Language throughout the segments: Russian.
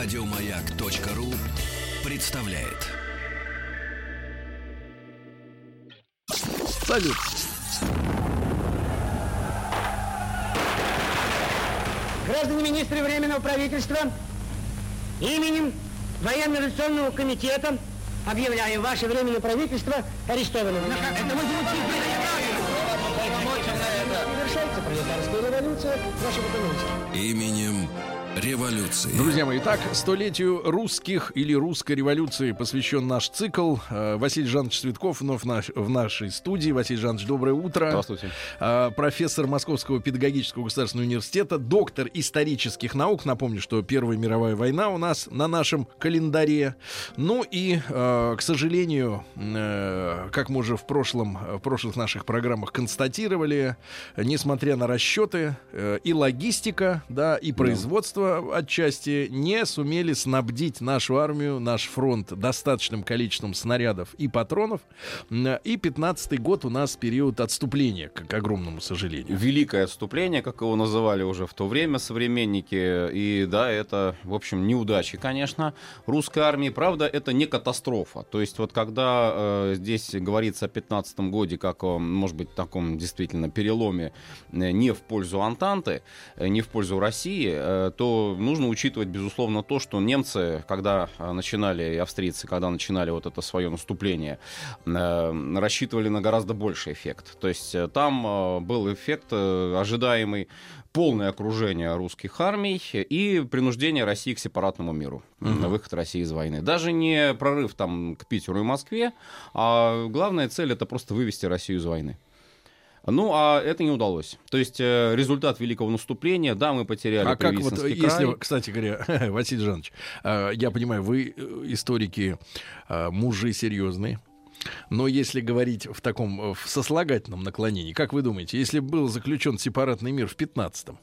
Радиомаяк.ру представляет. Салют. Граждане министры Временного правительства, именем Военно-революционного комитета объявляю ваше Временное правительство арестованным. Это мы Завершается пролетарская революция экономике. Именем революции. Друзья мои, итак, столетию русских или русской революции посвящен наш цикл. Э, Василий Жанович Цветков вновь наш, в нашей студии. Василий Жанович, доброе утро. Здравствуйте. Э, Профессор Московского педагогического государственного университета, доктор исторических наук. Напомню, что Первая мировая война у нас на нашем календаре. Ну и, э, к сожалению, как мы уже в, прошлом, в прошлых наших программах констатировали, несмотря на расчеты и логистика, да, и производство отчасти не сумели снабдить нашу армию, наш фронт достаточным количеством снарядов и патронов. И 15-й год у нас период отступления, к, к огромному сожалению. Великое отступление, как его называли уже в то время современники. И да, это, в общем, неудачи, конечно, русской армии. Правда, это не катастрофа. То есть вот когда э, здесь говорится о 15 годе, как может быть, таком действительно переломе э, не в пользу Антанты, э, не в пользу России, э, то нужно учитывать, безусловно, то, что немцы, когда э, начинали, и австрийцы, когда начинали вот это свое наступление, э, рассчитывали на гораздо больший эффект. То есть э, там э, был эффект э, ожидаемый полное окружение русских армий и принуждение России к сепаратному миру, на выход России из войны. Даже не прорыв там к Питеру и Москве, а главная цель это просто вывести Россию из войны. Ну, а это не удалось. То есть э, результат великого наступления, да, мы потеряли А как вот, Привисненский если, край. кстати говоря, Василий Жанович, э, я понимаю, вы э, историки, э, мужи серьезные, но если говорить в таком э, в сослагательном наклонении, как вы думаете, если был заключен сепаратный мир в 15-м,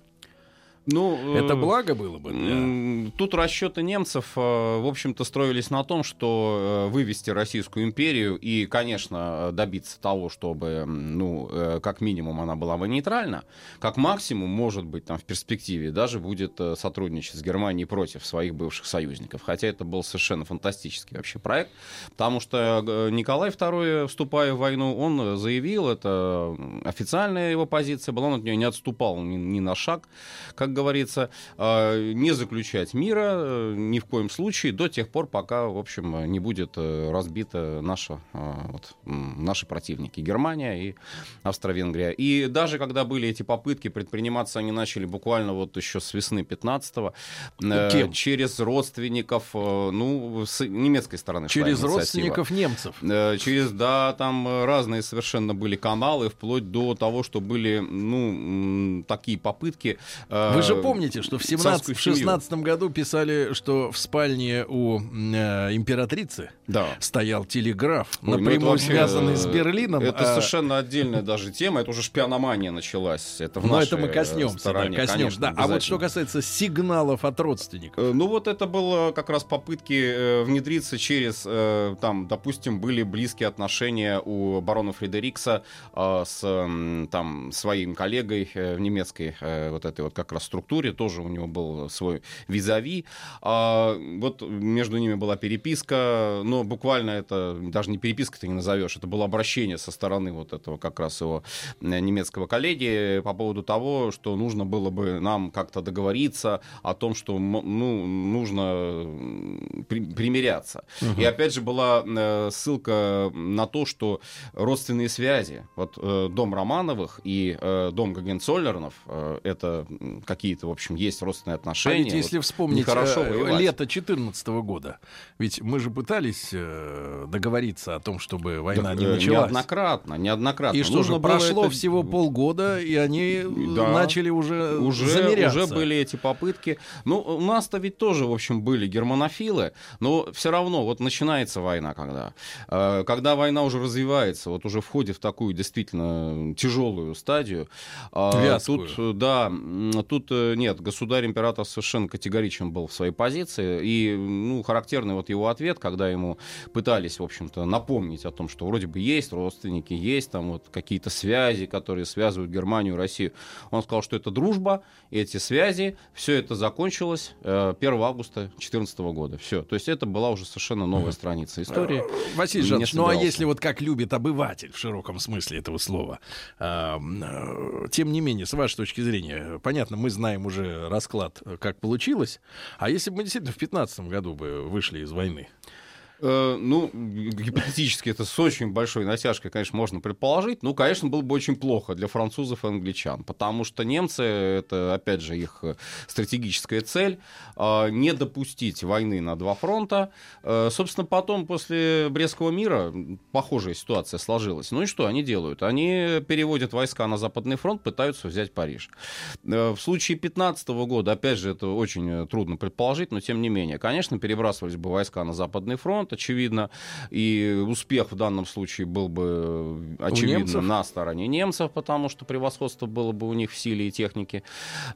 Ну, это э, благо было бы? для- Тут расчеты немцев, э, в общем-то, строились на том, что э, вывести Российскую империю и, конечно, добиться того, чтобы, ну, как минимум она была бы нейтральна, как максимум, может быть, там в перспективе даже будет сотрудничать с Германией против своих бывших союзников. Хотя это был совершенно фантастический вообще проект, потому что Николай II, вступая в войну, он заявил, это официальная его позиция была, он от нее не отступал ни, ни на шаг, как говорится, э, не заключать мира э, ни в коем случае до тех пор, пока, в общем, не будет э, разбита наша, э, вот, наши противники, Германия и Австро-Венгрия. И даже когда были эти попытки, предприниматься они начали буквально вот еще с весны 15-го, э, Кем? через родственников, ну, с немецкой стороны Через родственников немцев. Через, да, там разные совершенно были каналы, вплоть до того, что были, ну, такие попытки. Вы же помните, что в царскую 17-16 году писали, что в спальне у э, императрицы Да. стоял телеграф, Ой, ну напрямую вообще, связанный с э, Берлином. Это а- совершенно отдельная даже тема. Это уже шпиономания началась. Это в Но нашей это мы коснемся, да, стороне, коснемся. конечно, да. А вот что касается сигналов от родственников. Э, Ну вот это было как раз попытки э, внедриться через, э, там, допустим, были близкие отношения у барона Фредерикса э, с там своим коллегой э, в немецкой э, вот этой вот как раз структуре, тоже у него был свой визави. А, вот между ними была переписка, но буквально это даже не переписка ты не назовешь, это было обращение со стороны вот этого как раз его э, немецкого коллеги по поводу того, что нужно было бы нам как-то договориться о том, что ну, нужно при- примиряться. И опять же была э, ссылка на то, что родственные связи, вот э, дом Романовых и э, дом Гагенцоллернов, э, это м, какие-то, в общем, есть родственные А отношения. ведь если Вот вспомнить э, лето 14 года, ведь мы же пытались э, договориться о том, чтобы война Так, не э, началась. Неоднократно, неоднократно. И что Нужно же, прошло это- всего полгода, и они э, Да. начали уже, уже, замеряться. уже были эти попытки. Ну, у нас-то ведь тоже, в общем, были германофилы, но все равно, вот начинается война когда. Э, Когда война уже развивается, вот уже входит в такую действительно тяжелую стадию. э, Вязкую. Тут, да, тут нет, государь-император совершенно категоричен был в своей позиции. И, ну, характерный вот его ответ, когда ему пытались, в общем-то, напомнить о том, что вроде бы есть родственники, есть там вот какие-то связи, которые связывают Германию и Россию. Он сказал, что это дружба, эти связи, все это закончилось 1 августа 2014 года. Все. То есть это была уже совершенно новая страница истории. Василий Не Жанович, ну а если вот как любит обыватель в широком смысле этого слова, э, тем не менее, с вашей точки зрения, понятно, мы знаем уже расклад, э, как получилось, а если бы мы действительно в 2015 году бы вышли из войны? Э, ну, гипотетически это с очень большой натяжкой, конечно, можно предположить. Ну, конечно, было бы очень плохо для французов и англичан, потому что немцы, это, опять же, их э, стратегическая цель, э, не допустить войны на два фронта. Э, Собственно, потом, после Брестского мира, похожая ситуация сложилась. Ну и что они делают? Они переводят войска на Западный фронт, пытаются взять Париж. В случае 15 года, опять же, это очень трудно предположить, но тем не менее, конечно, перебрасывались бы войска на Западный фронт, очевидно, и успех в данном случае был бы, э, очевидно, на стороне немцев, потому что превосходство было бы у них в силе и технике.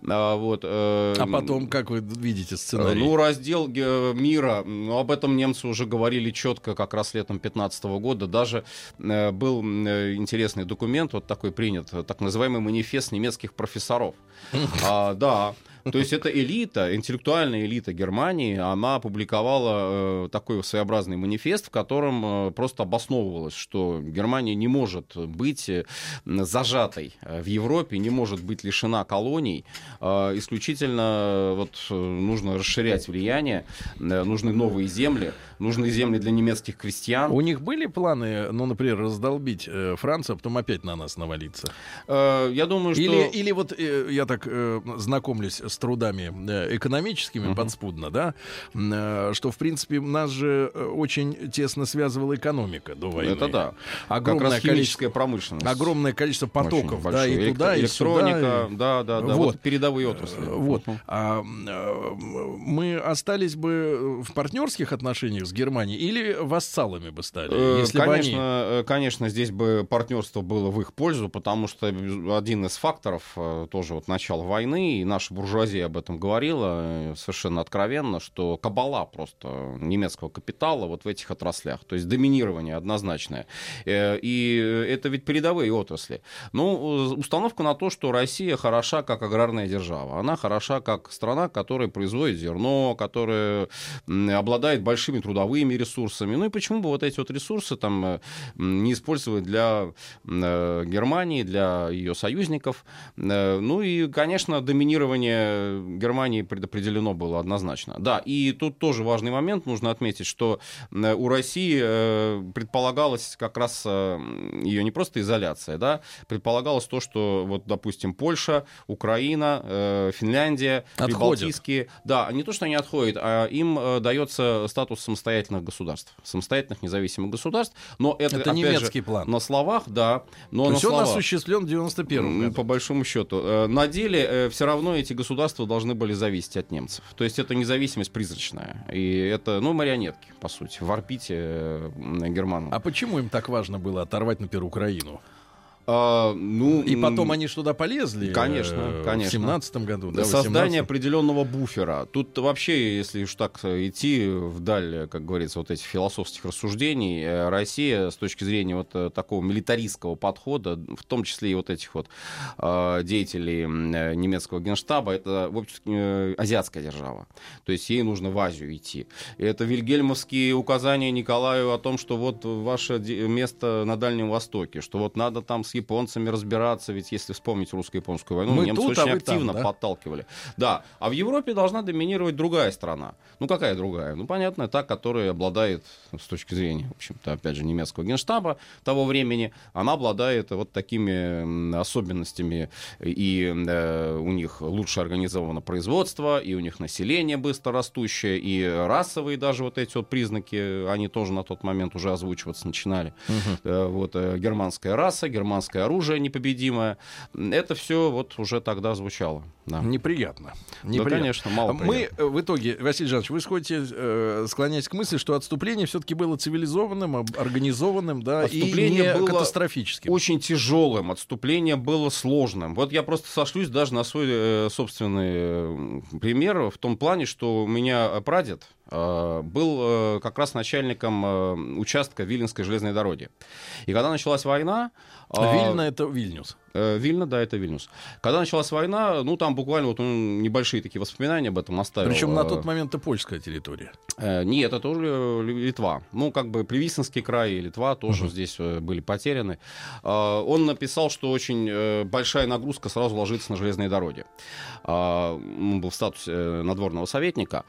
А, вот, э, А потом, как вы видите сценарий? ну, раздел ге- мира, ну, об этом немцы уже говорили четко как раз летом 15 года. Даже э, был э, интересный документ, вот такой принят, э, так называемый манифест немецких профессоров. А, да, то есть это элита, интеллектуальная элита Германии, она опубликовала э, такой своеобразный манифест, в котором э, просто обосновывалось, что Германия не может быть э, зажатой э, в Европе, не может быть лишена колоний. Э, исключительно э, вот, нужно расширять влияние, нужны новые земли, нужны земли для немецких крестьян. У них были планы, ну, например, раздолбить Францию, а потом опять на нас навалиться? Я думаю, что... Или, или вот я так знакомлюсь с трудами э, экономическими Мгм. подспудно, да, э, что, в принципе, нас же э, очень тесно связывала экономика до войны. Это да. Огромное как раз количество, промышленность. огромное количество потоков, да, и Электро- туда, и электроника, сюда. и- да, да, да. Вот. Вот, передовые отрасли. Вот. Мгм. А, мы остались бы в партнерских отношениях с Германией или вассалами бы стали, если бы конечно, они... э, конечно, здесь бы партнерство было в их пользу, потому что один из факторов тоже вот начала войны, и наша буржуазия об этом говорила э, совершенно откровенно, что кабала просто немецкого капитала вот в этих отраслях, то есть доминирование однозначное. Э, И это ведь передовые отрасли. Ну, установка на то, что Россия хороша как аграрная держава. Она хороша как страна, которая производит зерно, которая обладает большими трудовыми ресурсами. Ну и почему бы вот эти вот ресурсы там э, не использовать для Германии, для ее союзников? Ну и, конечно, доминирование Германии предопределено было однозначно. Да, и тут тоже важный момент, нужно отметить, что у России э, предполагалось как раз э, ее не просто изоляция, да, предполагалось то, что вот, допустим, Польша, Украина, э, Финляндия. Прибалтийские, да, не то, что они отходят, а им дается статус самостоятельных государств, самостоятельных независимых государств, но это, Это немецкий же, план. на словах, да, но То на есть он словах. осуществлен в 91 М, году. По большому счету. На деле все равно эти государства должны были зависеть от немцев. То есть это независимость призрачная. И это, ну, марионетки, по сути, в орбите э, м, германам. А почему им так важно было оторвать, например, Украину? А, ну, И потом они туда полезли. Конечно, э, конечно. В 17 году, да, Создание 18-м. определенного буфера. Тут вообще, если уж так идти вдаль, как говорится, вот этих философских рассуждений, э, Россия с точки зрения вот э, такого милитаристского подхода, в том числе и вот этих вот э, деятелей э, немецкого генштаба, это, в общем, э, азиатская держава. То есть ей нужно в Азию идти. И это вильгельмовские указания Николаю о том, что вот ваше место на Дальнем Востоке, что вот надо там с японцами разбираться, ведь если вспомнить русско-японскую войну, Мы немцы тут, а очень там, активно да? подталкивали. Да, а в Европе должна доминировать другая страна. Ну, какая другая? Ну, понятно, та, которая обладает, с точки зрения, в общем-то, опять же, немецкого генштаба того времени, она обладает вот такими особенностями, и э, у них лучше организовано производство, и у них население быстро растущее, и расовые даже вот эти вот признаки, они тоже на тот момент уже озвучиваться начинали. Э, Вот э, германская раса, германская германское оружие непобедимое. Это все вот уже тогда звучало. Да. Неприятно. Да, Неприятно. конечно, мало Мы приятно. э, в итоге, Василий Жанович, вы сходите, э, склоняетесь к мысли, что отступление все-таки было цивилизованным, организованным, да, и Отступление не было катастрофическим. Очень тяжелым, отступление было сложным. Вот я просто сошлюсь даже на свой э, собственный э, пример в том плане, что у меня прадед был э, как раз начальником э, участка Виленской железной дороги. И когда началась война... э, Вильно это Вильнюс. Э, Вильно, да, это Вильнюс. Когда началась война, ну, там буквально вот он небольшие такие воспоминания об этом оставил. Причем на Э, тот момент это польская территория. Э, Нет, это тоже Литва. Ну, как бы Привисенский край и Литва тоже здесь э, были потеряны. Он написал, что очень большая нагрузка сразу ложится на железные дороги. Он был в статусе надворного советника.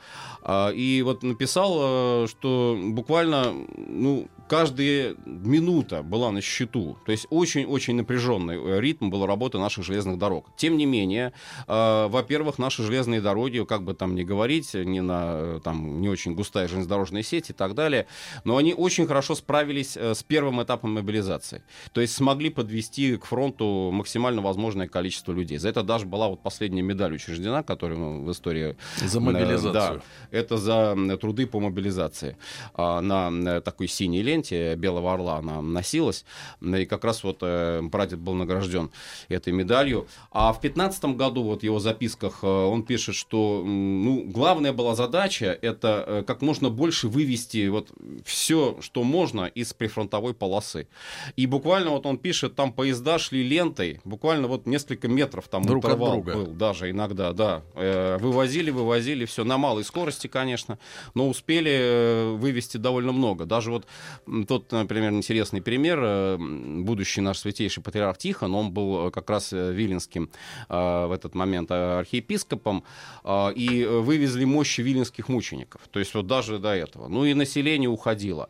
И вот написал, что буквально ну, каждая минута была на счету. То есть очень-очень напряженный э, ритм был работы наших железных дорог. Тем не менее, э, во-первых, наши железные дороги, как бы там ни говорить, не на э, там не очень густая железнодорожная сеть и так далее, но они очень хорошо справились э, с первым этапом мобилизации. То есть смогли подвести к фронту максимально возможное количество людей. За это даже была вот последняя медаль учреждена, которая ну, в истории За Э, мобилизацию. Да, это за труды по мобилизации. А, На э, такой синей ленте белого орла она носилась. И как раз вот э, прадед был награжден этой медалью. А в 15 году вот в его записках э, он пишет, что ну, главная была задача это э, как можно больше вывести вот все, что можно из прифронтовой полосы. И буквально вот он пишет, там поезда шли лентой, буквально вот несколько метров там Друг интервал друга. был даже иногда, да. Э, Вывозили, вывозили, все на малой скорости, конечно, но успели э, вывести довольно много. Даже вот тот, например, интересный пример, э, будущий наш святейший патриарх Тихон, он был э, как раз э, виленским в этот момент э, архиепископом, и вывезли мощи виленских мучеников. То есть вот даже до этого. Ну и население уходило.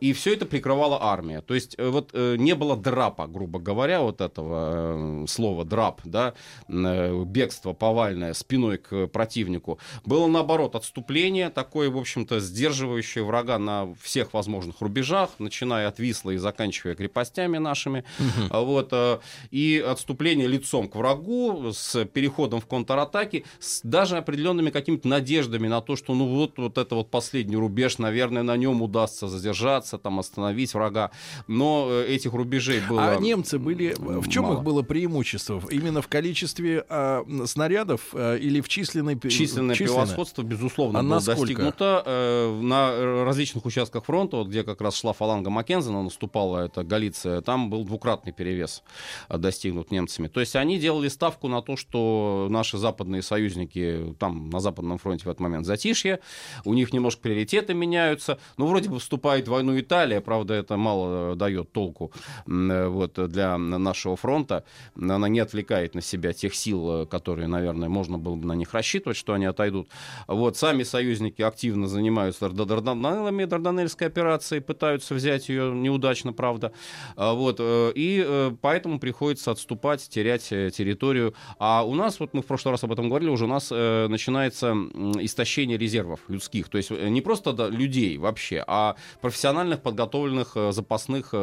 И все это прикрывала армия. То есть вот не было драпа, грубо говоря, вот этого слова драп, да, бегство повальное спиной к противнику. Было наоборот отступление, такое, в общем-то, сдерживающее врага на всех возможных рубежах, начиная от Висла и заканчивая крепостями нашими. А Вот, э, и отступление лицом к врагу с переходом в контратаки, с даже определенными какими-то надеждами на то, что ну вот, вот это вот последний рубеж, наверное, на нем удастся задержаться, там остановить врага. Но э, этих рубежей было... А немцы были... В чем мало. их было преимущество? Именно в количестве а, снарядов а, или в численной... Численное численное? превосходство, безусловно, А было насколько? достигнуто э, на различных участках фронта, вот где как раз шла фаланга Маккензена, наступала это Галиция, там был двукратный перевес э, достигнут немцами. То есть они делали ставку на то, что наши западные союзники там на Западном фронте в этот момент затишье, у них немножко приоритеты меняются, ну, вроде бы вступает в войну Италия, правда, это мало э, дает толку э, вот, для нашего фронта, она не отвлекает на себя тех сил, э, которые, наверное, можно было бы на них рассчитывать, что они отойдут. Вот, сами союзники активно занимаются Дарда- Дарданеллами, Дарданельской операцией, пытаются взять ее неудачно, правда. А, Вот, э, и э, поэтому приходится отступать, терять э, территорию. А у нас, вот мы в прошлый раз об этом говорили, уже у нас начинается истощение резервов людских. То есть не просто да, людей вообще, а профессиональных, подготовленных, запасных,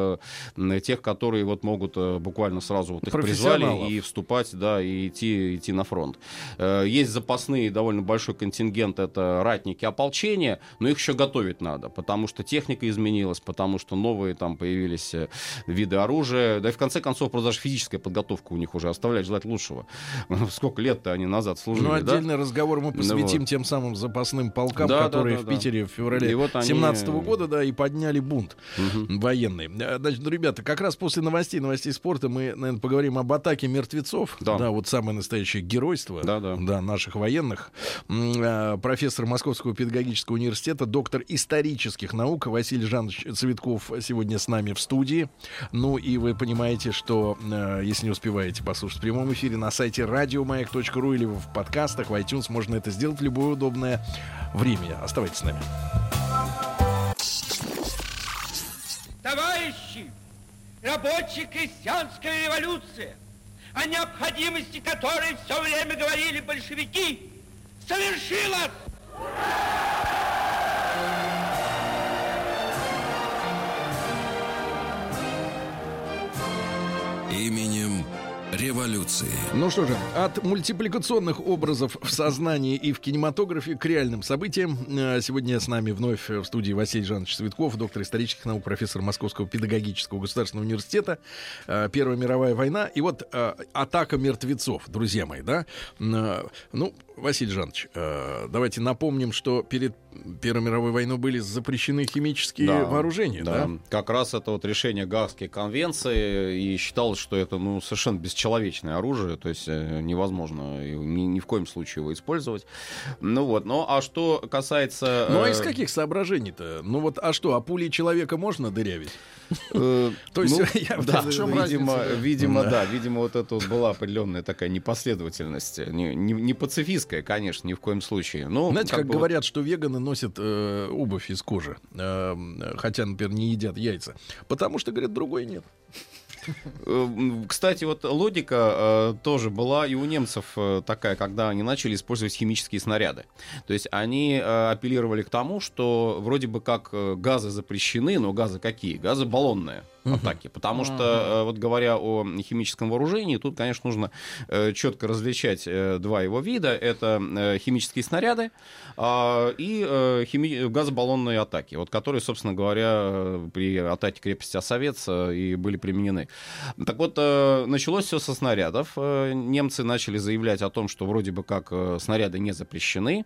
тех, которые вот могут буквально сразу вот их призвали и вступать, да, и идти, идти на фронт. Есть запасные, довольно большой контингент, это ратники ополчения, но их еще готовить надо, потому что техника изменилась, потому что новые там появились э, виды оружия, да и в конце концов просто даже физическая подготовка у них уже оставляет желать лучшего. Сколько лет-то они назад служили, Ну, да? отдельный разговор мы Ну посвятим вот. тем самым запасным полкам, Да, да, которые да, в да. Питере в феврале И вот они- 17 года, да, и подняли бунт Мгм. военный. Э, Значит, ну, ребята, как раз после новостей, новостей спорта мы, наверное, поговорим об атаке мертвецов. Да. вот самое настоящее геройство Да, да. наших военных. Э, Профессор Московского педагогического университета, доктор исторических наук Василий Жанович Цветков сегодня с нами в студии. Ну и вы понимаете, что э, если не успеваете послушать в прямом эфире на сайте радиомаяк.ру или в подкастах в iTunes, можно это сделать в любое удобное время. Оставайтесь с нами. Товарищи, рабочая крестьянская революция, о необходимости которой все время говорили большевики, совершилась! Именем революции. Ну что же, от мультипликационных образов в сознании и в кинематографе к реальным событиям. Э, Сегодня с нами вновь в студии Василий Жанович Цветков, доктор исторических наук, профессор Московского педагогического государственного университета. Э, Первая мировая война. И вот э, атака мертвецов, друзья мои, да? Ну, Василий Жанович, э, давайте напомним, что перед Первой мировой войной были запрещены химические Да, вооружения, да? Как раз это вот решение Гаагской конвенции, и считалось, что это ну, совершенно бесчеловечное оружие, то есть э, невозможно ни, ни в коем случае его использовать. Ну вот, ну а что касается... Ну а э, из каких соображений-то? Ну вот, а что, а пулей человека можно дырявить? э, То есть, ну, да, видимо, видимо, Да. да, видимо, вот это была определенная такая непоследовательность, не, не, пацифистская, конечно, ни в коем случае. Но, Знаете, как, бы вот- говорят, что веганы носят э, обувь из кожи, э, хотя, например, не едят яйца, потому что, говорят, другой нет. Э, Кстати, вот логика э, тоже была и у немцев э, такая, когда они начали использовать химические снаряды. То есть они э, апеллировали к тому, что вроде бы как э, газы запрещены, но газы какие? Газы баллонные атаки. Потому что, э, вот говоря о химическом вооружении, тут, конечно, нужно э, четко различать э, два его вида. Это химические снаряды а, и хими- газобаллонные атаки, вот которые, собственно говоря, при атаке крепости Осовец и были применены. Так вот, началось все со снарядов. Немцы начали заявлять о том, что вроде бы как снаряды не запрещены,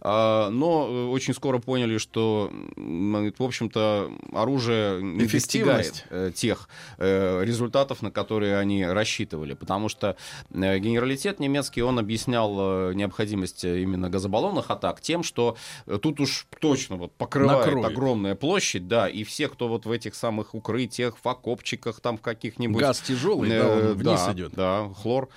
А, но очень скоро поняли, что, в общем-то, оружие не достигает э, тех э, результатов, на которые они рассчитывали. Потому что э, генералитет немецкий, он объяснял э, необходимость именно газобаллонных атак тем, что тут уж точно вот покрывает Накроет. огромная площадь, да, и все, кто вот в этих самых укрытиях, в окопчиках там в каких-нибудь... Газ тяжелый, да, он вниз да, идет. Да, хлор.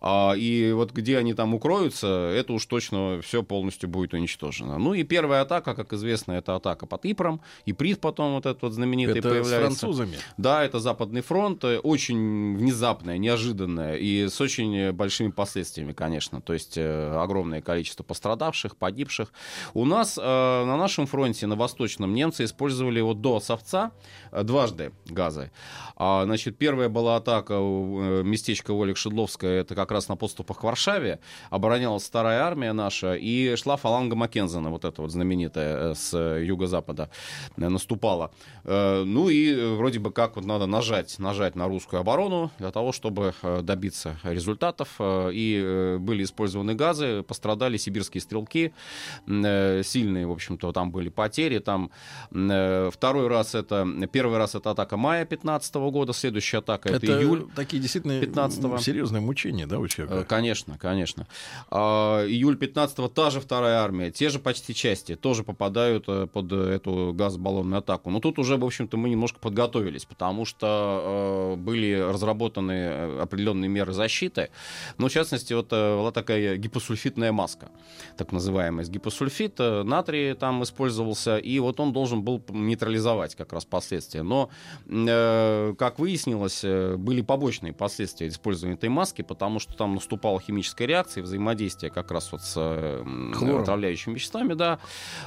А, и вот где они там укроются, это уж точно все полностью будет уничтожено. Ну и первая атака, как известно, это атака под Ипром. И Прит потом вот этот вот знаменитый Это с появляется. французами. Да, это Западный фронт, э, очень внезапная, неожиданная и с очень большими последствиями, конечно. То есть э, огромное количество пострадавших, погибших. У нас э, на нашем фронте, на Восточном, немцы использовали вот до Совца э, дважды газы. А, значит, первая была атака у э, местечка Олег Шедловская, это как раз на подступах к Варшаве. Оборонялась старая армия наша, и шла фаланга Маккензена, вот эта вот знаменитая э, с э, юго-запада, э, наступала. Э, Ну и э, вроде бы как вот надо нажать, нажать на русскую оборону для того, чтобы э, добиться результатов. Э, И э, были использованы газы, пострадали сибирские стрелки, сильные, в общем-то, там были потери. Там второй раз это, первый раз это атака мая 15 года, следующая атака это, Это июль. такие действительно 15-го. м, серьезные мучения, да, у человека? Конечно, конечно. А, Июль 15-го та же вторая армия, те же почти части тоже попадают под эту газобаллонную атаку. Но тут уже, в общем-то, мы немножко подготовились, потому что э, были разработаны э, определенные меры защиты. Но, в частности, вот э, была такая гипосульфитная маска, так называемая. Гипосульфит, э, натрий там использовался, и вот он должен был нейтрализовать как раз последствия. Но, э, как выяснилось, э, были побочные последствия использования этой маски, потому что там наступала химическая реакция, взаимодействие как раз вот с э, Хлором. отравляющими веществами, да.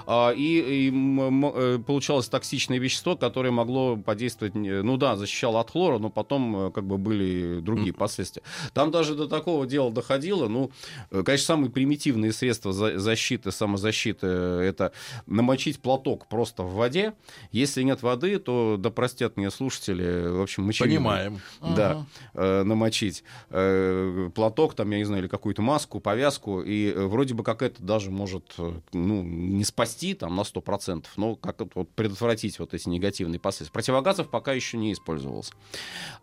А, И, и м- м- э, получалось токсичное вещество, которое могло подействовать, не- ну да, защищало от хлора, но потом э, как бы были другие последствия. Там даже до такого дела доходило, ну, э, конечно, самые примитивные средства за- защиты, самозащиты, э, это намочить платок просто в воде. Если нет воды, то, да простят мне слушатели, в общем, мочевиной. Понимаем. Да, э, намочить э, платок, там, я не знаю, или какую-то маску, повязку, и э, вроде бы как это даже может, э, ну, не спасти там на 100%, но как вот предотвратить вот эти негативные последствия. Противогазов пока еще не использовался.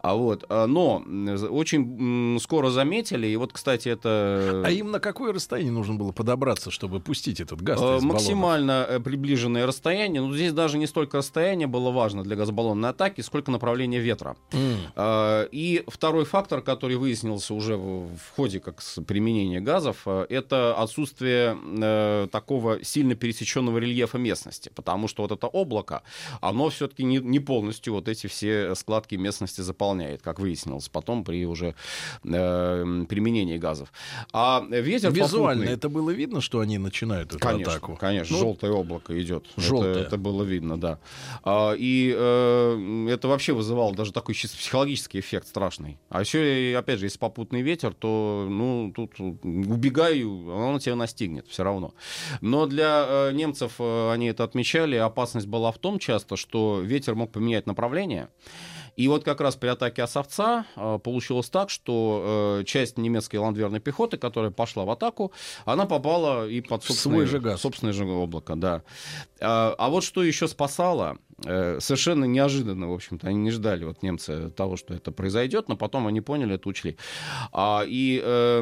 А вот, э, но очень скоро заметили, и вот, кстати, это... А им на какое расстояние нужно было подобраться, чтобы пустить этот газ? Э, из баллонов? Максимально э, приближенное расстояние. Но здесь даже не столько расстояние было важно для газобаллонной атаки, сколько направление ветра. Э, И второй фактор, который выяснился уже в ходе как применения газов, э, это отсутствие э, такого сильно пересеченного рельефа местности. Потому что вот это облако, оно все-таки не, не полностью вот эти эти все складки местности заполняет, как выяснилось потом при уже э, применении газов. А ветер Визуально попутный- это было видно, что они начинают эту Конечно, атаку. конечно, Ну, желтое облако идет. желтое. Это, это было видно, да. А, и э, это вообще вызывало даже такой чисто психологический эффект страшный. А еще, опять же, если попутный ветер, то, ну, тут убегаю, оно тебя настигнет все равно. Но для э, немцев э, они это отмечали. Опасность была в том часто, что ветер мог поменять направление. И вот как раз при атаке Осовца э, получилось так, что э, часть немецкой ландверной пехоты, которая пошла в атаку, она попала и под собственное, свой же газ. собственное же облако, да. А, а вот что еще спасало, совершенно неожиданно, в общем-то, они не ждали, вот немцы, того, что это произойдет, но потом они поняли, это учли. А, и э,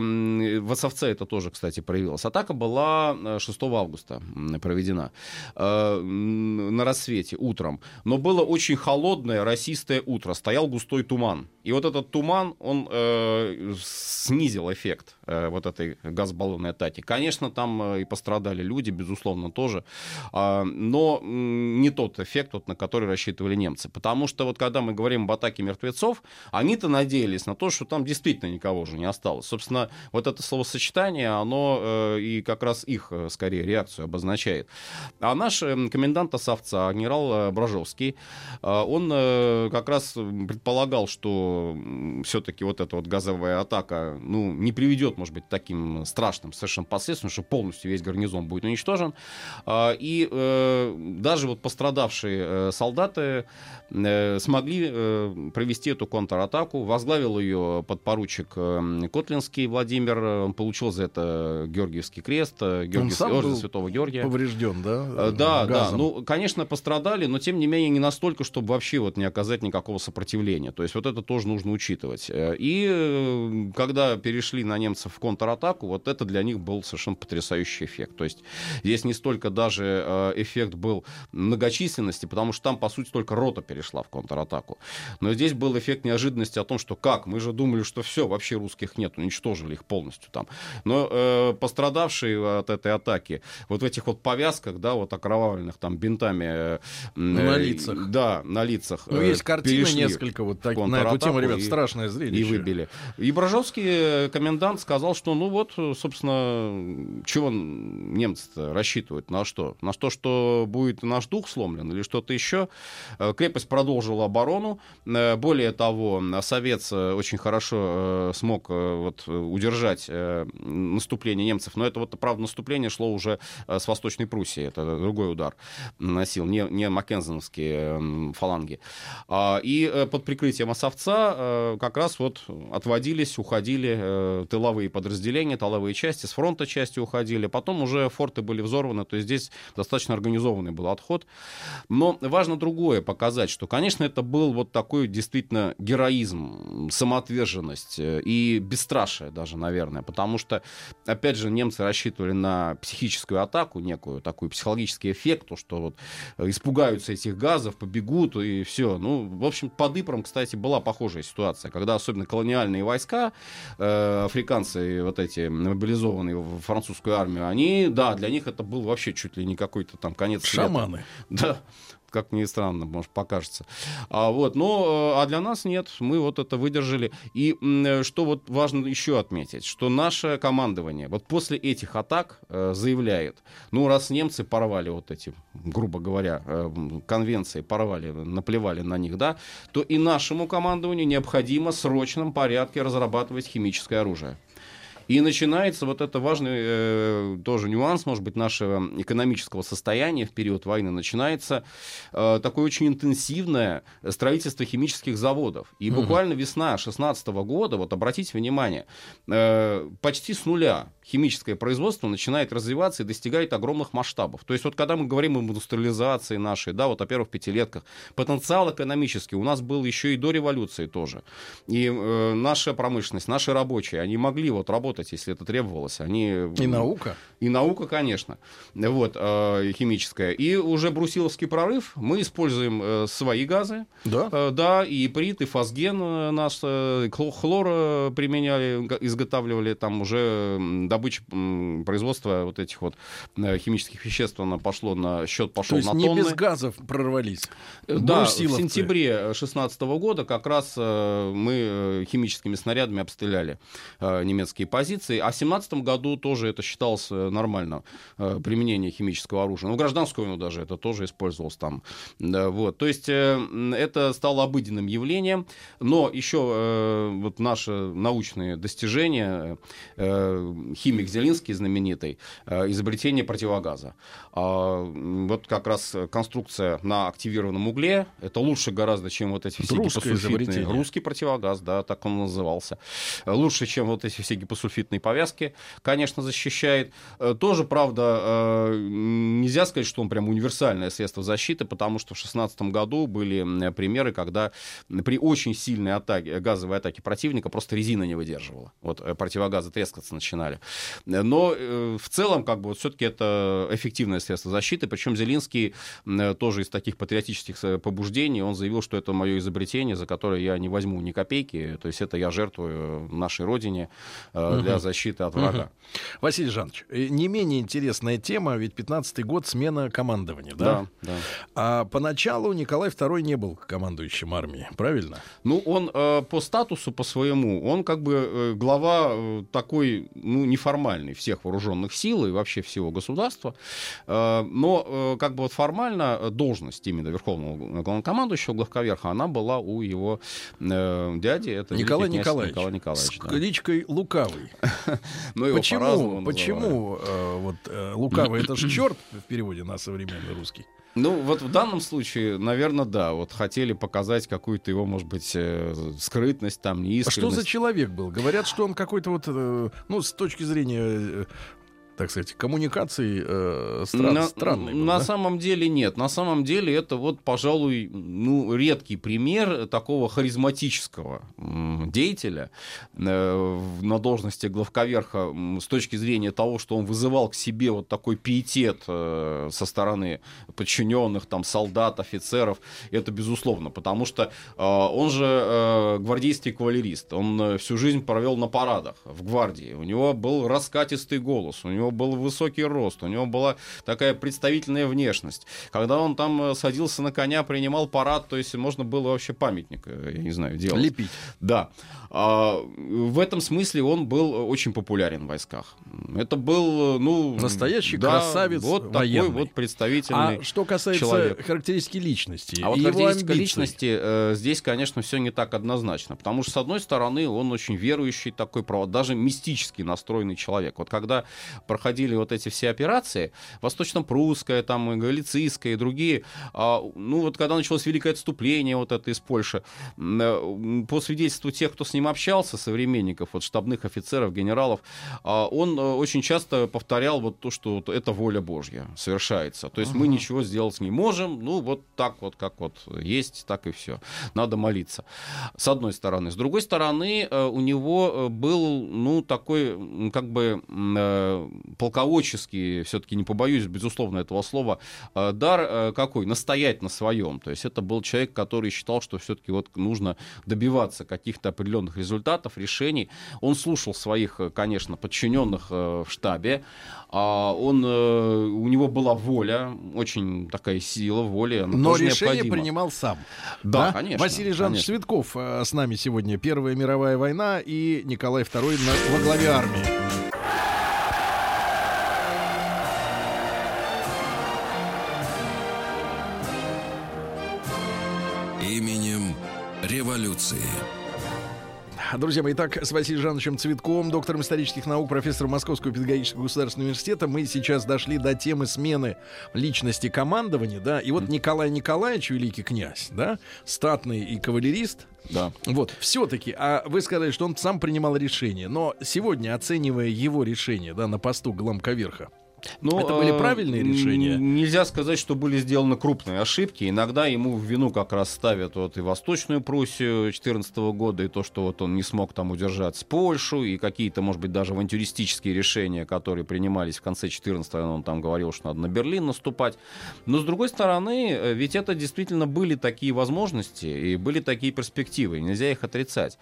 в Осовце это тоже, кстати, проявилось. Атака была э, 6 августа м, проведена э, на рассвете, утром. Но было очень холодное, расистое утро, стоял густой туман. И вот этот туман, он э, снизил эффект э, вот этой газобаллонной атаки. Конечно, там э, и пострадали люди, безусловно, тоже. А, но не тот эффект, вот, на который рассчитывали немцы. Потому что вот когда мы говорим об атаке мертвецов, они-то надеялись на то, что там действительно никого уже не осталось. Собственно, вот это словосочетание, оно э, и как раз их, э, скорее, реакцию обозначает. А наш э, комендант Осовца, генерал э, Брожовский, он как раз предполагал, что все-таки вот эта вот газовая атака, ну, не приведет, может быть, таким страшным совершенно последствиям, что полностью весь гарнизон будет уничтожен. И даже вот пострадавшие э, солдаты э, смогли э, провести эту контратаку. Возглавил ее подпоручик э, Котлинский Владимир. Он получил за это Георгиевский крест, э, Георгиевский орден Святого Георгия. Поврежден, да? Э, Да, да. газом? Ну, конечно, пострадали, но тем не менее не настолько, чтобы вообще вот не оказать никакого сопротивления. То есть вот это тоже нужно учитывать. И когда перешли на немцев в контратаку, вот это для них был совершенно потрясающий эффект. То есть здесь не столько даже эффект был многочисленности, потому что там, по сути, только рота перешла в контратаку. Но здесь был эффект неожиданности о том, что как, мы же думали, что все, вообще русских нет, уничтожили их полностью там. Но э, пострадавшие от этой атаки, вот в этих вот повязках, да, вот окровавленных там бинтами. э, На э, лицах. Да, на лицах. Ну, э, есть картины несколько вот так, на эту тему, ребят, и- страшное зрелище. и выбили. И Брожовский э, комендант сказал, что ну вот, собственно, чего немцы рассчитывают? На что? На то, что будет наш дух сломлен или что-то еще? Э, Крепость продолжила оборону. Э, Более того, Совет э, очень хорошо смог вот, удержать наступление немцев. Но это вот, правда, наступление шло уже с Восточной Пруссии. Это другой удар наносил, не, не маккензеновские э, фаланги. А, И под прикрытием Осовца как раз вот отводились, уходили тыловые подразделения, тыловые части, с фронта части уходили. Потом уже форты были взорваны, то есть здесь достаточно организованный был отход. Но важно другое показать, что, конечно, это был вот такой действительно героизм, самоотверженность э, и бесстрашие даже, наверное, потому что, опять же, немцы рассчитывали на психическую атаку некую, такой психологический эффект, то, что вот испугаются этих газов, побегут и все. Ну, в общем, под Ипром, кстати, была похожая ситуация, когда особенно колониальные войска, э, африканцы вот эти мобилизованные в французскую армию, они, да, для них это был вообще чуть ли не какой-то там конец света. Шаманы. Да, как ни странно, может, покажется. А, вот, но, э, а для нас нет, мы вот это выдержали. И э, что вот важно еще отметить, что наше командование вот после этих атак э, заявляет, ну, раз немцы порвали вот эти, грубо говоря, конвенции, порвали, наплевали на них, да, то и нашему командованию необходимо в срочном порядке разрабатывать химическое оружие. И начинается вот это важный э, тоже нюанс, может быть, нашего экономического состояния в период войны. Начинается э, такое очень интенсивное строительство химических заводов. И буквально весна 16 года, вот обратите внимание, э, почти с нуля химическое производство начинает развиваться и достигает огромных масштабов. То есть вот когда мы говорим об индустриализации нашей, да, вот о первых пятилетках, потенциал экономический у нас был еще и до революции тоже. И э, наша промышленность, наши рабочие, они могли вот работать, если это требовалось. Они, И наука. и наука, конечно, вот, э, химическая. И уже брусиловский прорыв, мы используем э, свои газы, Да. Э, Да, и иприт, и фосген э, наш, э, хло- хлор применяли, изготавливали, там уже добыча, м, производство вот этих вот э, химических веществ, оно пошло на счет, пошел То есть на не тонны. без газов прорвались. Да, в сентябре 2016 года как раз э, мы э, химическими снарядами обстреляли э, немецкие позиции, а в 2017 году тоже это считалось э, нормально, э, применение химического оружия. Ну, в гражданскую войну даже это тоже использовалось там. Вот. То есть э, это стало обыденным явлением, но еще э, вот наши научные достижения, э, химик Зелинский знаменитый, э, изобретение противогаза. А, вот как раз конструкция на активированном угле, это лучше гораздо, чем вот эти все Русское гипосульфитные. Русский противогаз, да, так он назывался. Э, Лучше, чем вот эти все гипосульфитные повязки, конечно, защищает. Э, Тоже, правда, нельзя сказать, что он прям универсальное средство защиты, потому что в 2016 году были примеры, когда при очень сильной атаке, газовой атаке противника просто резина не выдерживала. Вот противогазы трескаться начинали. Э, Но э, в целом, как бы, вот все-таки это эффективное средство защиты. Причем Зелинский м, тоже из таких патриотических э, побуждений, он заявил, что это мое изобретение, за которое я не возьму ни копейки. То есть это я жертвую нашей родине э, для защиты от врага. Василий Жанович, э, не менее интересная тема, ведь 15-й год смена командования, да? Да, да. А поначалу Николай II не был командующим армией, правильно? Ну, он э, по статусу, по своему, он как бы э, глава э, такой, ну, неформальный всех вооруженных сил и вообще всего государства. Э, но э, как бы вот формально э, должность именно верховного главнокомандующего главковерха, она была у его дяди. Это Николай Николаевич. Николай Николаевич, С да. кличкой Лукавый. Ну, Почему? Почему вот Лукавый это ж черт в переводе на современный русский? Ну, вот в данном случае, наверное, да. Вот хотели показать какую-то его, может быть, э, скрытность, там, А неискренность. что за человек был? Говорят, что он какой-то вот, э, ну, с точки зрения, э, так сказать, коммуникации э, стран- на, странный был, на да? самом деле нет. На самом деле это вот, пожалуй, ну, редкий пример такого харизматического деятеля э, на должности главковерха с точки зрения того, что он вызывал к себе вот такой пиетет э, со стороны подчиненных, там, солдат, офицеров. Это безусловно, потому что э, он же э, гвардейский кавалерист. Он э, всю жизнь провел на парадах в гвардии. У него был раскатистый голос, у него был высокий рост, у него была такая представительная внешность. Когда он там э, садился на коня, принимал парад, то есть можно было вообще памятник, э, я не знаю, делать. Лепить. Да. А, в этом смысле он был очень популярен в войсках. Это был, э, ну... Настоящий да, красавец Вот военный. такой вот представительный А что касается человек. характеристики личности, а вот характеристика личности э, здесь, конечно, все не так однозначно. Потому что, с одной стороны, он очень верующий такой, даже мистически настроенный человек. Вот когда проходили вот эти все операции, Восточно-Прусская, там, и Галицийская и другие, а, ну вот когда началось великое отступление вот это из Польши, э, по свидетельству тех, кто с ним общался, современников, вот штабных офицеров, генералов, а, он э, очень часто повторял вот то, что вот это воля Божья совершается. То есть мы ничего сделать не можем, ну вот так вот, как вот есть, так и все. Надо молиться. С одной стороны. С другой стороны, э, у него был, ну, такой, как бы, полководческий, все-таки не побоюсь, безусловно, этого слова, э, дар э, какой? Настоять на своем. То есть это был человек, который считал, что все-таки вот нужно добиваться каких-то определенных результатов, решений. Он слушал своих, э, конечно, подчиненных в штабе. А Он, у него была воля, очень такая сила воли. но решение необходима. принимал сам. Да, конечно, Василий Жанович э, с нами сегодня. Первая мировая война и Николай II на- во главе армии. Именем революции. Друзья мои, итак, с Василием Жановичем Цветковым, доктором исторических наук, профессором Московского педагогического государственного университета, мы сейчас дошли до темы смены личности командования, да, и вот Николай Николаевич, великий князь, да, статный и кавалерист, Да. вот, все-таки, а вы сказали, что он сам принимал решение, но сегодня, оценивая его решение, да, на посту главковерха, Ну, Это были правильные решения? Нельзя сказать, что были сделаны крупные ошибки. Иногда ему в вину как раз ставят вот и Восточную Пруссию 2014 года, и то, что вот он не смог там удержать Польшу, и какие-то, может быть, даже авантюристические решения, которые принимались в конце 14 он там говорил, что надо на Берлин наступать. Но, с другой стороны, э, ведь это действительно были такие возможности, и были такие перспективы, нельзя их отрицать.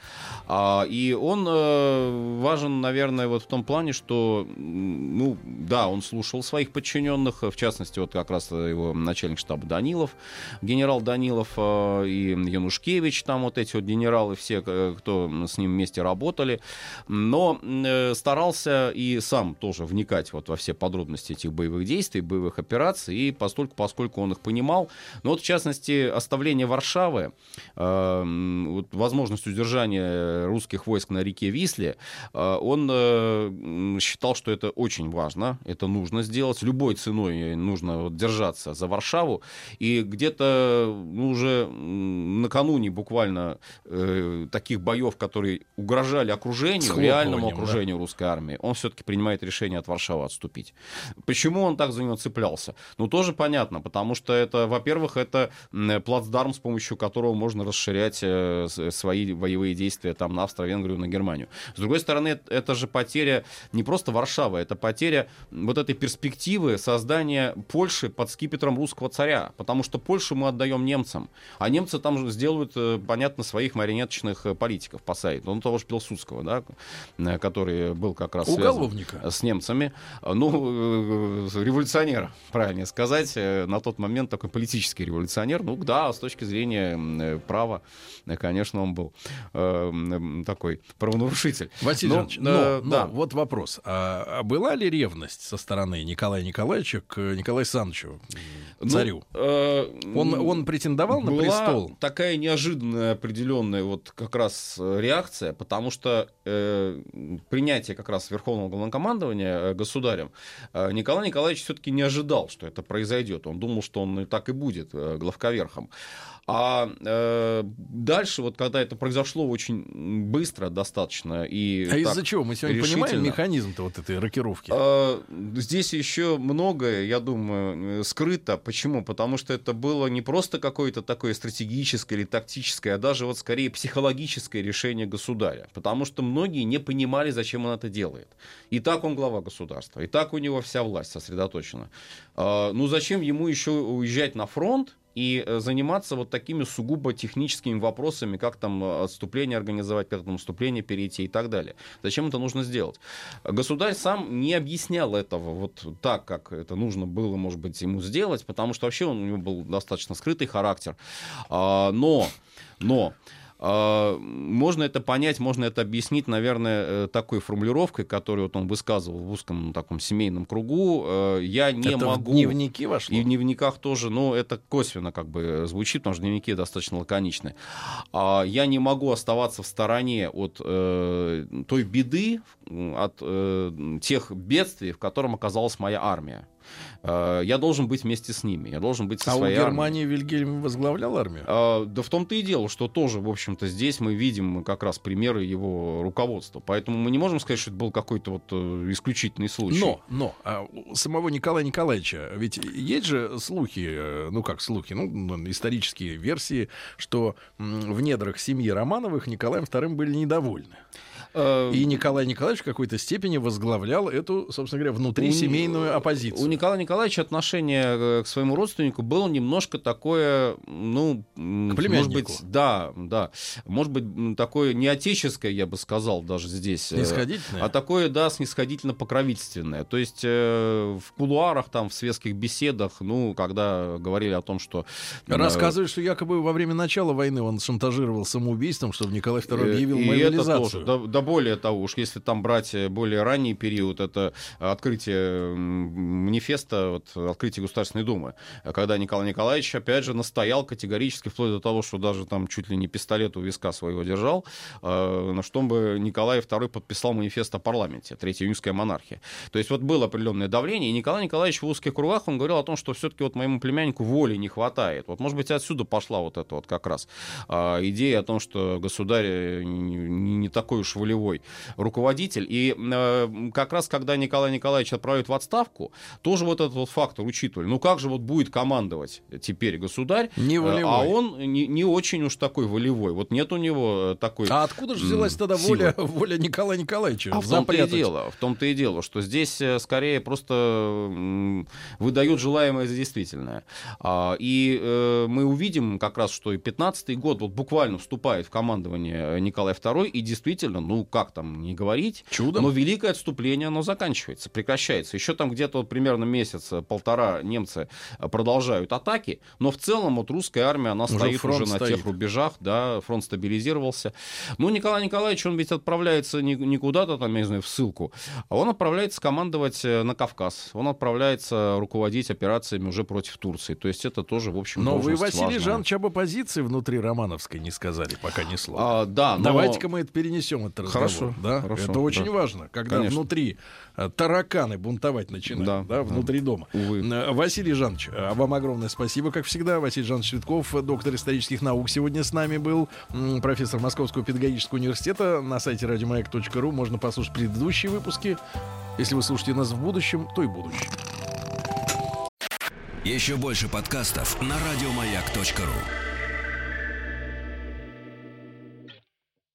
А, и он э, важен, наверное, вот в том плане, что, ну, да, он слушал своих подчиненных, в частности, вот как раз его начальник штаба Данилов, генерал Данилов э, и Янушкевич, там вот эти вот генералы, все, э, кто с ним вместе работали, но э, старался и сам тоже вникать вот во все подробности этих боевых действий, боевых операций, и постольку, поскольку он их понимал, но вот в частности оставление Варшавы, вот, возможность удержания русских войск на реке Висле, он считал, что это очень важно, это нужно сделать. Любой ценой нужно вот держаться за Варшаву. И где-то ну, уже накануне буквально э, таких боев, которые угрожали окружению, реальному окружению да. русской армии, он все-таки принимает решение от Варшавы отступить. Почему он так за него цеплялся? Ну, тоже понятно, потому что это, во-первых, это плацдарм, с помощью которого можно расширять э, свои боевые действия там на Австро-Венгрию, на Германию. С другой стороны, это же потеря не просто Варшавы, это потеря вот этой перспективы создания Польши под скипетром русского царя, потому что Польшу мы отдаем немцам, а немцы там сделают, э, понятно, своих марионеточных э, политиков посадят, ну, того же Пилсудского, да, э, который был как раз Уголовника. с немцами, ну, революционер, правильно сказать, на тот момент такой политический революционер, ну, да, с точки зрения права, конечно, он был такой правонарушитель. Василий но, Иванович, но, но, да. но вот вопрос, а, а была ли ревность со стороны Николая Николаевича к Николаю Александровичу, царю. Ну, э, он, он претендовал на престол? такая неожиданная определенная вот как раз э, реакция, потому что э, принятие как раз Верховного Главнокомандования э, государем э, Николай Николаевич все-таки не ожидал, что это произойдет. Он думал, что он и так и будет э, главковерхом. А э, дальше, вот когда это произошло очень быстро достаточно и А из-за чего? Мы сегодня понимаем механизм-то вот этой рокировки? Э, здесь еще многое, я думаю, скрыто. Почему? Потому что это было не просто какое-то такое стратегическое или тактическое, а даже вот скорее психологическое решение государя. Потому что многие не понимали, зачем он это делает. И так он глава государства, и так у него вся власть сосредоточена. Э, ну зачем ему еще уезжать на фронт? И э, заниматься вот такими сугубо техническими вопросами, как там э, отступление организовать, как там отступление перейти и так далее. Зачем это нужно сделать? Государь сам не объяснял этого вот так, как это нужно было, может быть, ему сделать, потому что вообще он, у него был достаточно скрытый характер. А, но, но можно это понять, можно это объяснить, наверное, э, такой формулировкой, которую вот он высказывал в узком таком семейном кругу. Э, я не это могу... В дневники вошло? И в дневниках тоже, но это косвенно как бы звучит, потому что дневники достаточно лаконичны. А, я не могу оставаться в стороне от э, той беды, от э, тех бедствий, в котором оказалась моя армия. Э, я должен быть вместе с ними, я должен быть со а своей у Германии армией. Вильгельм возглавлял армию? А, да в том-то и дело, что тоже, в общем-то, здесь мы видим как раз примеры его руководства. Поэтому мы не можем сказать, что это был какой-то вот э, исключительный случай. Но, но, а у самого Николая Николаевича, ведь есть же слухи, ну как слухи, ну, исторические версии, что в недрах семьи Романовых Николаем II были недовольны. Э, и Николай Николаевич в какой-то степени возглавлял эту, собственно говоря, внутрисемейную оппозицию. У Николая Николаевича отношение э, к своему родственнику было немножко такое, ну, может быть, да, да, может быть, такое не отеческое, я бы сказал, даже здесь. Э? А такое, да, снисходительно-покровительственное. То есть в кулуарах, там, в светских беседах, ну, когда говорили о том, что... Рассказывают, что якобы во время начала войны он шантажировал самоубийством, чтобы Николай II объявил мобилизацию. Да, да более того, уж если там брать более ранний период, это открытие манифеста вот, открытия Государственной Думы, когда Николай Николаевич, опять же, настоял категорически, вплоть до того, что даже там чуть ли не пистолет у виска своего держал, э, на что бы Николай II подписал манифест о парламенте, Третья июньская монархия. То есть вот было определенное давление, и Николай Николаевич в узких кругах, он говорил о том, что все-таки вот моему племяннику воли не хватает. Вот, может быть, отсюда пошла вот эта вот как раз э, идея о том, что государь э, не, не такой уж волевой руководитель. И э, как раз, когда Николай Николаевич отправит в отставку, тоже вот этот вот фактор учитывали. Ну как же вот будет командовать теперь государь, не э, волевой. а он не, не очень уж такой волевой. Вот нет у него такой А откуда же взялась тогда воля, воля Николая Николаевича? А в том-то и дело, в том-то и дело, что здесь э, скорее просто выдают желаемое за действительное. А, И э, мы увидим как раз, что и 15-й год вот буквально вступает в командование Николай II, и действительно, ну как там не говорить, Чудом. но великое отступление, оно заканчивается, прекращается. Еще там где-то вот примерно месяц-полтора немцы э, продолжают атаки, но в целом вот русская армия, она Уже стоит уже на стоит. тех рубежах, да, фронт стабилизировался. Ну, Николай Николаевич, он ведь отправляется не, не куда-то там, я не знаю, в ссылку, а он отправляется командовать э, на Кавказ. Он отправляется руководить операциями уже против Турции. То есть это тоже, в общем, Но вы, Василий важная. Жанович, об оппозиции внутри Романовской не сказали пока ни слова. А, да, но... Давайте-ка мы это перенесем, этот разговор. Хорошо, да? хорошо, это очень да. важно, когда Конечно. внутри э, тараканы бунтовать начинают, да, Да, да. внутри дома. Увы. Э, Василий Жанович, а вам огромное спасибо, как всегда. Василий Жанович Цветков, э, доктор исторических наук, сегодня с нами был, профессор Московского педагогического университета. На сайте радиомаяк.ру можно послушать предыдущие выпуски. Если вы слушаете нас в будущем, то и будущем. Еще больше подкастов на радиомаяк.ру.